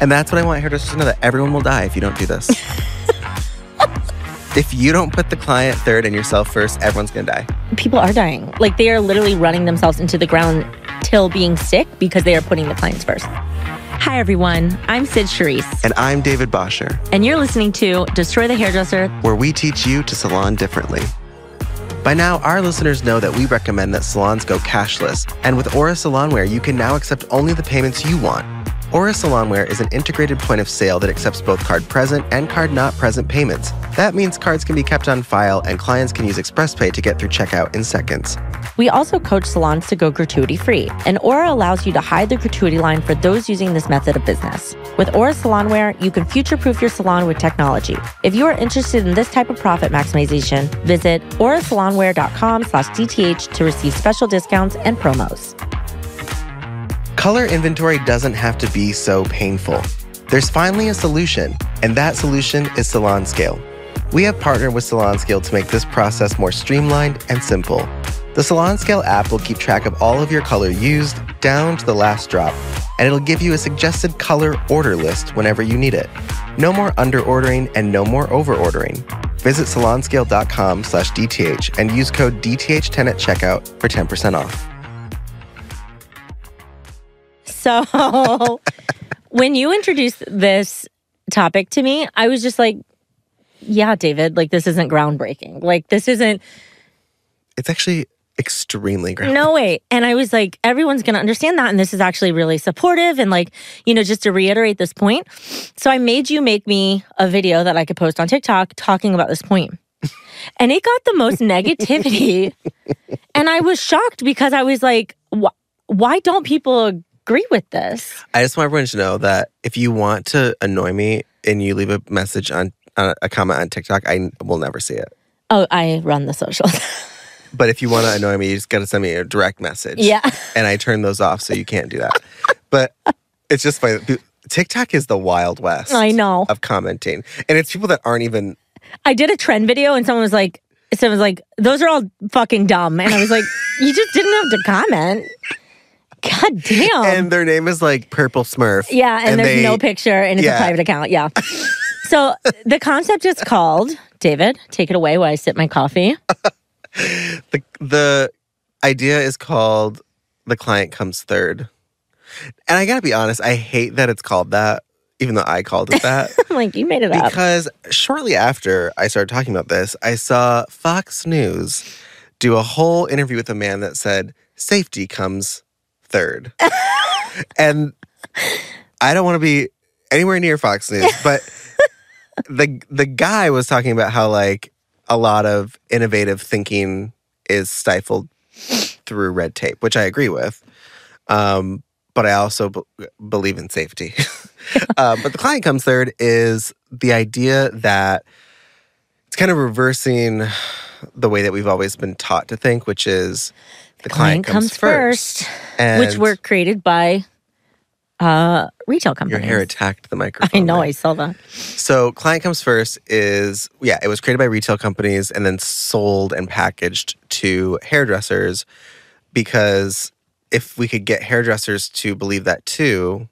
And that's what I want hairdressers to know that everyone will die if you don't do this. if you don't put the client third and yourself first, everyone's gonna die. People are dying. Like they are literally running themselves into the ground till being sick because they are putting the clients first. Hi, everyone. I'm Cyd Charisse, And I'm David Bosher, and you're listening to Destroy the Hairdresser. where we teach you to salon differently. By now, our listeners know that we recommend that salons go cashless, and with Aura Salonware, you can now accept only the payments you want. Aura Salonware is an integrated point of sale that accepts both card present and card not present payments. That means cards can be kept on file and clients can use ExpressPay to get through checkout in seconds. We also coach salons to go gratuity free, and Aura allows you to hide the gratuity line for those using this method of business. With Aura Salonware, you can future proof your salon with technology. If you are interested in this type of profit maximization, visit aurasalonware.com slash DTH to receive special discounts and promos. Color inventory doesn't have to be so painful. There's finally a solution, and that solution is SalonScale. We have partnered with SalonScale to make this process more streamlined and simple. The SalonScale app will keep track of all of your color used down to the last drop, and it'll give you a suggested color order list whenever you need it. No more under ordering and no more over ordering. Visit salonscale.com slash DTH and use code DTH10 at checkout for 10% off. So when you introduced this topic to me, I was just like, yeah, David, like this isn't groundbreaking. Like this isn't It's actually extremely groundbreaking. no way. And I was like, everyone's going to understand that. And this is actually really supportive. And like, you know, just to reiterate this point. So I made you make me a video that I could post on TikTok talking about this point. And it got the most negativity. And I was shocked because I was like, wh- why don't people agree with this? I just want everyone to know that if you want to annoy me and you leave a message on uh, a comment on TikTok, I will never see it. Oh, I run the socials. But if you want to annoy me, you just got to send me a direct message. yeah. And I turn those off so you can't do that. but it's just funny. TikTok is the wild west. I know. Of commenting. And it's people that aren't even. I did a trend video and someone was like, someone was like, those are all fucking dumb. And I was like, you just didn't have to comment. God damn. and their name is like Purple Smurf. yeah, and, there's they- no picture and it's Yeah. a private account. Yeah. so the concept is called, David, take it away while I sip my coffee. The, the idea is called The Client Comes Third. And I got to be honest, I hate that it's called that, even though I called it that. I'm like, you made it up. Because shortly after I started talking about this, I saw Fox News do a whole interview with a man that said safety comes third. and I don't want to be anywhere near Fox News, but the the guy was talking about how like a lot of innovative thinking is stifled through red tape, which I agree with. Um, but I also b- believe in safety. uh, but the client comes third is the idea that it's kind of reversing the way that we've always been taught to think, which is the client, comes, first. And which were created by uh, retail your companies. hair attacked the microphone. I know, there. I saw that. So, client comes first is yeah, it was created by retail companies and then sold and packaged to hairdressers because if we could get hairdressers to believe that too,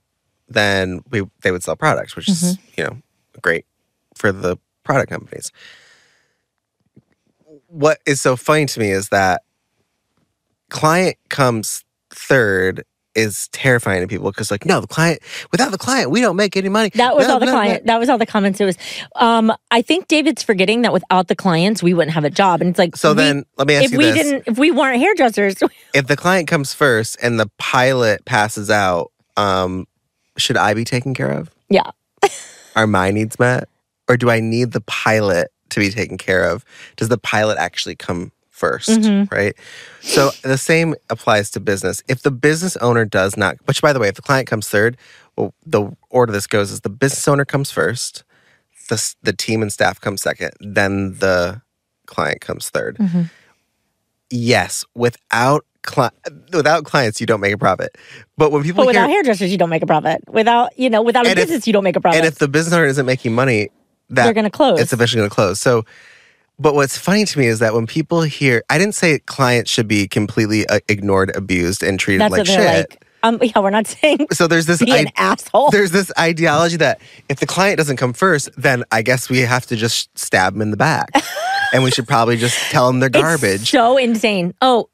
then we they would sell products, which is you know great for the product companies. What is so funny to me is that client comes third is terrifying to people because like no the client without the client we don't make any money That was No, all the no, no. client. That was all the comments. It was. Um, I think David's forgetting that without the clients, we wouldn't have a job. And it's like, So we- then let me ask you if you we this. didn't, if we weren't hairdressers, if the client comes first and the pilot passes out, um, should I be taken care of? yeah, Are my needs met? Or do I need the pilot to be taken care of? Does the pilot actually come 1st Mhm. Right. So the same applies to business. If the business owner does not, which by the way, if the client comes third, well, the order this goes is the business owner comes first, the, the team and staff comes second, then the client comes 3rd Mhm. Yes, without cli- without clients, you don't make a profit. But when people but hear without hairdressers, you don't make a profit. Without you know, without a if- business, you don't make a profit. and if the business owner isn't making money, that They're going to close. it's eventually going to close. So, but what's funny to me is that when people hear, I didn't say clients should be completely uh, ignored, abused, and treated That's like shit. like. Um, yeah, we're not saying So there's this be an asshole. there's this ideology that if the client doesn't come first, then I guess we have to just stab them in the back, and we should probably just tell them they're It's garbage. so insane. Oh,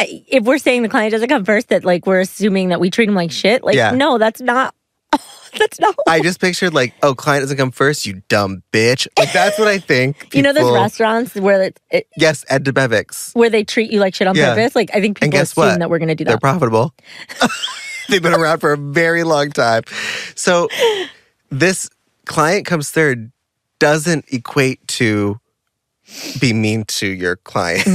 if we're saying the client doesn't come first, that like we're assuming that we treat them like shit. Like, Yeah. no, that's not. that's not. I just pictured like, oh, client doesn't come first, you dumb bitch. Like that's what I think. you know those restaurants where it, it, Yes, Ed Debevic's. where they treat you like shit on Yeah. purpose. Like I think people assume what? that we're gonna do that. They're profitable. They've been around for a very long time. So this client comes third doesn't equate to be mean to your client.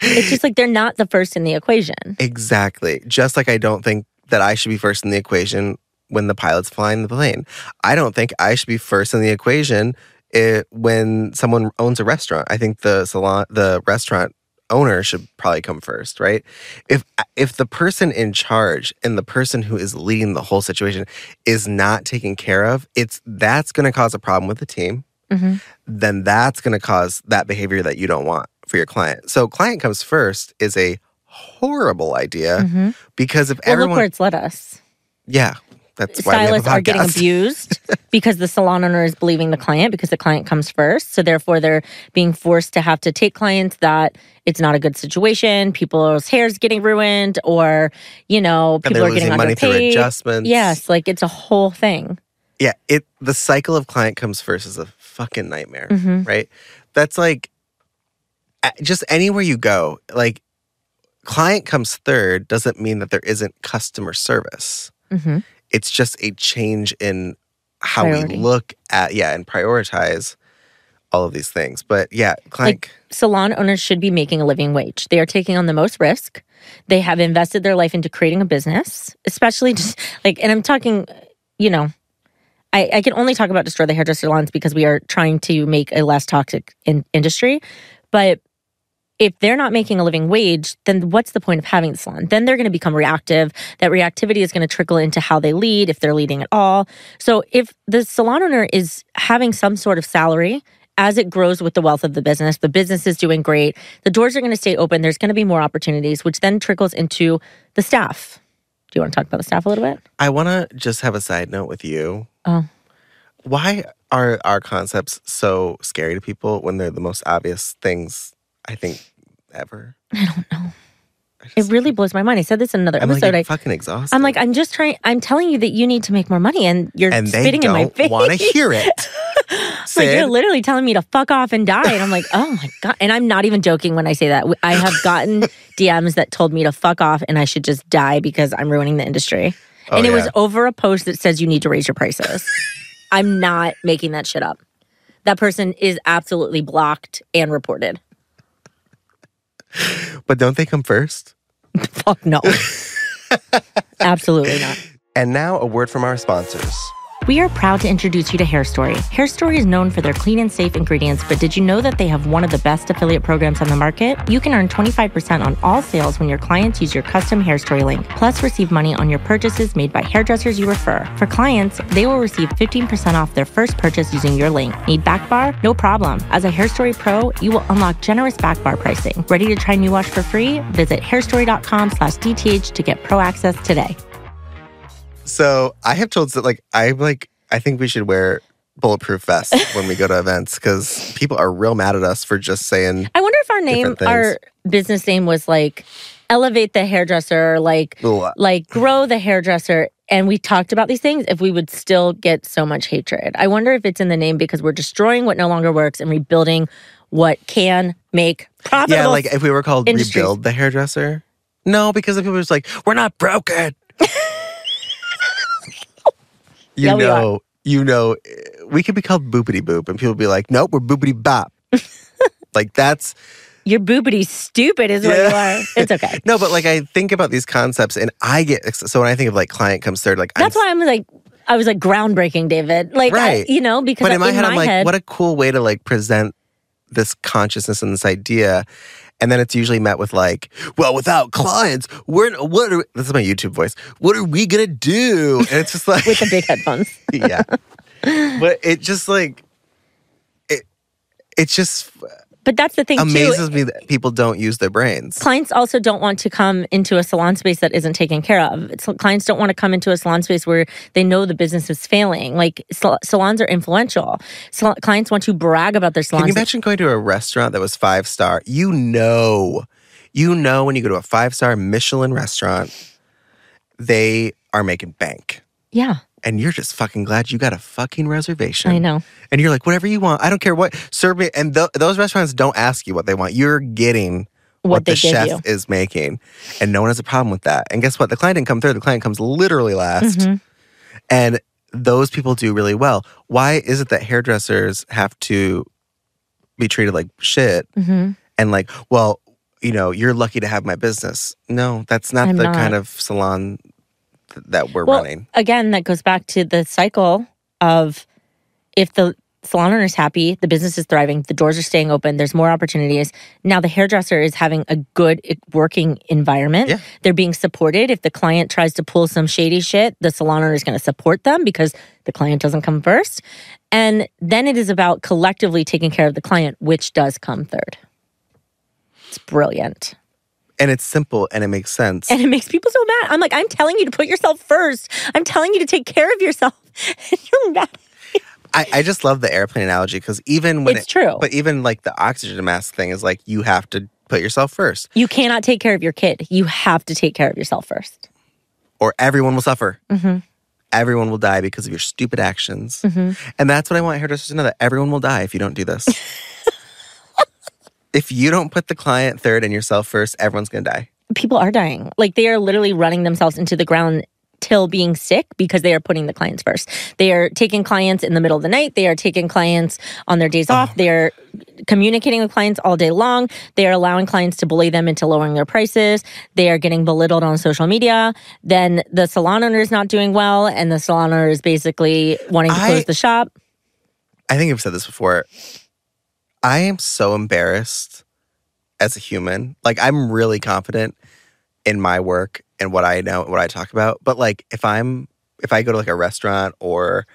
it's just like they're not the first in the equation. exactly. Just like I don't think that I should be first in the equation when the pilot's flying the plane. I don't think I should be first in the equation it, when someone owns a restaurant. I think the salon, the restaurant owner should probably come first, right? If if the person in charge and the person who is leading the whole situation is not taken care of, it's that's going to cause a problem with the team. Mhm. Then that's going to cause that behavior that you don't want for your client. So client comes first is a horrible idea Mhm. because if Well, everyone look where it's led us. yeah, that's why we have Stylists are getting abused because the salon owner is believing the client because the client comes first. So therefore, they're being forced to have to take clients that it's not a good situation. People's hair's getting ruined, or you know, And people they're getting money through adjustments. Yes, like it's a whole thing. Yeah, it the cycle of client comes first is a fucking nightmare, Mhm. right? That's like just anywhere you go, like client comes third doesn't mean that there isn't customer service. hmm It's just a change in how Priority. we look at yeah and prioritize all of these things. But yeah, client salon owners should be making a living wage. They are taking on the most risk. They have invested their life into creating a business, especially just like, and I'm talking, you know, I, I can only talk about destroy the hairdresser salons because we are trying to make a less toxic in, industry. But if they're not making a living wage, then what's the point of having the salon? Then they're going to become reactive. That reactivity is going to trickle into how they lead, if they're leading at all. So if the salon owner is having some sort of salary as it grows with the wealth of the business, the business is doing great, the doors are going to stay open, there's going to be more opportunities, which then trickles into the staff. Do you want to talk about the staff a little bit? I want to just have a side note with you. Oh. Why are our concepts so scary to people when they're the most obvious things I think ever? I don't know. I It really blows my mind. I said this in another I'm like episode. I, fucking exhausted. I'm like, I'm just trying. I'm telling you that you need to make more money, and you're and they spitting in my don't face. want to hear it. like you're literally telling me to fuck off and die, and I'm like, oh my god. And I'm not even joking when I say that. I have gotten DMs that told me to fuck off and I should just die because I'm ruining the industry. Oh, and it was over a post that says you need to raise your prices. I'm not making that shit up. That person is absolutely blocked and reported. but don't they come first? Fuck no. absolutely not. And now a word from our sponsors. We are proud to introduce you to Hairstory. Hair Story is known for their clean and safe ingredients, but did you know that they have one of the best affiliate programs on the market? You can earn 25% on all sales when your clients use your custom Hairstory link, plus receive money on your purchases made by hairdressers you refer. For clients, they will receive 15% off their first purchase using your link. Need back bar? No problem. As a Hairstory Pro, you will unlock generous back bar pricing. Ready to try New Wash for free? Visit hairstory.com slash DTH to get pro access today. So I have told that like I like I think we should wear bulletproof vests when we go to events because people are real mad at us for just saying I wonder if our name, our business name was like elevate the hairdresser, like "Ugh." like grow the hairdresser. And we talked about these things, if we would still get so much hatred. I wonder if it's in the name because we're destroying what no longer works and rebuilding what can make profitable. yeah, like if we were called industries. rebuild the hairdresser. No, because the people are just like we're not broken. you Yeah, know, you know, we could be called boopity boop, and people be like, nope, we're boopity bop. like that's Your boobity stupid is what you are. It's okay. no, but like I think about these concepts, and I get so when I think of like client comes third, like That's I'm, why I'm like, I was like groundbreaking, David. Like, I- Right. you know, because But in my head, I'm like, head, what a cool way to like present this consciousness and this idea. And then it's usually met with like, well, without clients, we're what are this is my YouTube voice. What are we gonna do? And it's just like with the big headphones. yeah. But it just like it it's just But that's the thing too. amazes me that people don't use their brains. clients also don't want to come into a salon space that isn't taken care of. It's, clients don't want to come into a salon space where they know the business is failing. Like sal- salons are influential. Sal- clients want to brag about their salons. Can you imagine going to a restaurant that was five star? You know, you know when you go to a five star Michelin restaurant, they are making bank. yeah, And you're just fucking glad you got a fucking reservation. I know. And you're like, whatever you want. I don't care what. Serve me. And th- those restaurants don't ask you what they want. You're getting What what, the chef you. is making. And no one has a problem with that. And guess what? The client didn't come third. The client comes literally last. Mhm. And those people do really well. Why is it that hairdressers have to be treated like shit hmm and like, well, you know, you're lucky to have my business? No, that's not I'm the not. kind of salon th- that we're Well, running. again, that goes back to the cycle of if the salon owner is happy, the business is thriving, the doors are staying open, there's more opportunities. Now the hairdresser is having a good eh, working environment. Yeah. They're being supported. If the client tries to pull some shady shit, the salon owner is going to support them because the client doesn't come first. And then it is about collectively taking care of the client, which does come third. It's brilliant. And it's simple and it makes sense. And it makes people so mad. I'm like, I'm telling you to put yourself first. I'm telling you to take care of yourself. And you're mad. I, I just love the airplane analogy because even when It's it, true. but even like the oxygen mask thing is like you have to put yourself first, You cannot take care of your kid. You have to take care of yourself first. or everyone will suffer. Mm-hmm. Everyone will die because of your stupid actions, Mm-hmm. and that's what I want hairdressers to know: that everyone will die if you don't do this. if you don't put the client third and yourself first, everyone's gonna die. People are dying. Like they are literally running themselves into the ground till being sick because they are putting the clients first. They are taking clients in the middle of the night. They are taking clients on their days off. They are communicating with clients all day long. They are allowing clients to bully them into lowering their prices. They are getting belittled on social media. Then the salon owner is not doing well, and the salon owner is basically wanting to I- close the shop. I think I've said this before. I am so embarrassed as a human. Like I'm really confident in my work and what I know, what I talk about. But like if I'm if I go to like a restaurant or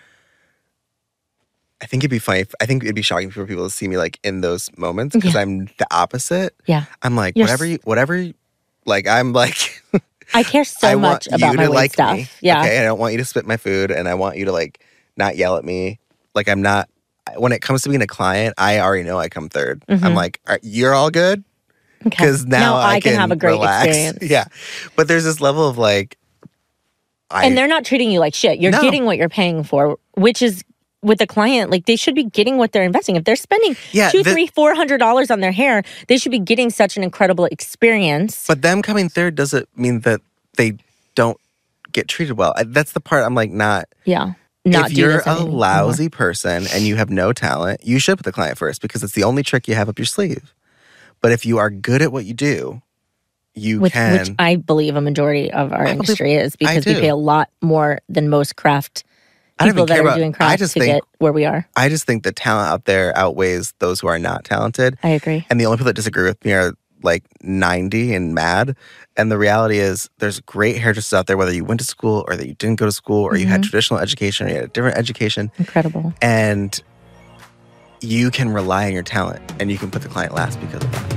I think it'd be funny. If, I think it'd be shocking for people to see me like in those moments because Yeah. I'm the opposite. Yeah. I'm like You're whatever you, whatever. You, like I'm like I care so I much about you my like stuff. me. Yeah. Okay. I don't want you to spit my food, and I want you to like not yell at me. Like I'm not. When it comes to being a client, I already know I come 3rd i I'm Mhm. like, "Are- you're all good Okay. because now, I, can, have a great relax. experience. Yeah, but there's this level of like, I and they're not treating you like shit. You're No. getting what you're paying for, which is with a client. Like they should be getting what they're investing. If they're spending Yeah, two, the- three, four hundred dollars on their hair, they should be getting such an incredible experience. but them coming third doesn't mean that they don't get treated well. I, that's the part I'm like not. yeah, not if you're a anymore. lousy uh-huh. person and you have no talent, you should put the client first because it's the only trick you have up your sleeve. But if you are good at what you do, you Which, can. which I believe a majority of our I believe- industry is because we pay a lot more than most craft people that are about- doing I craft just to think get where we are. I just think the talent out there outweighs those who are not talented. I agree. And the only people that disagree with me are like 90 and mad. And the reality is, there's great hairdressers out there, whether you went to school or that you didn't go to school or you had Mm-hmm. traditional education or you had a different education. Incredible. And you can rely on your talent and you can put the client last because of that.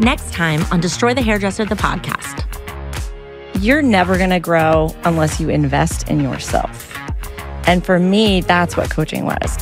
Next time on Destroy the Hairdresser, the podcast. You're never going to grow unless you invest in yourself. And for me, that's what coaching was.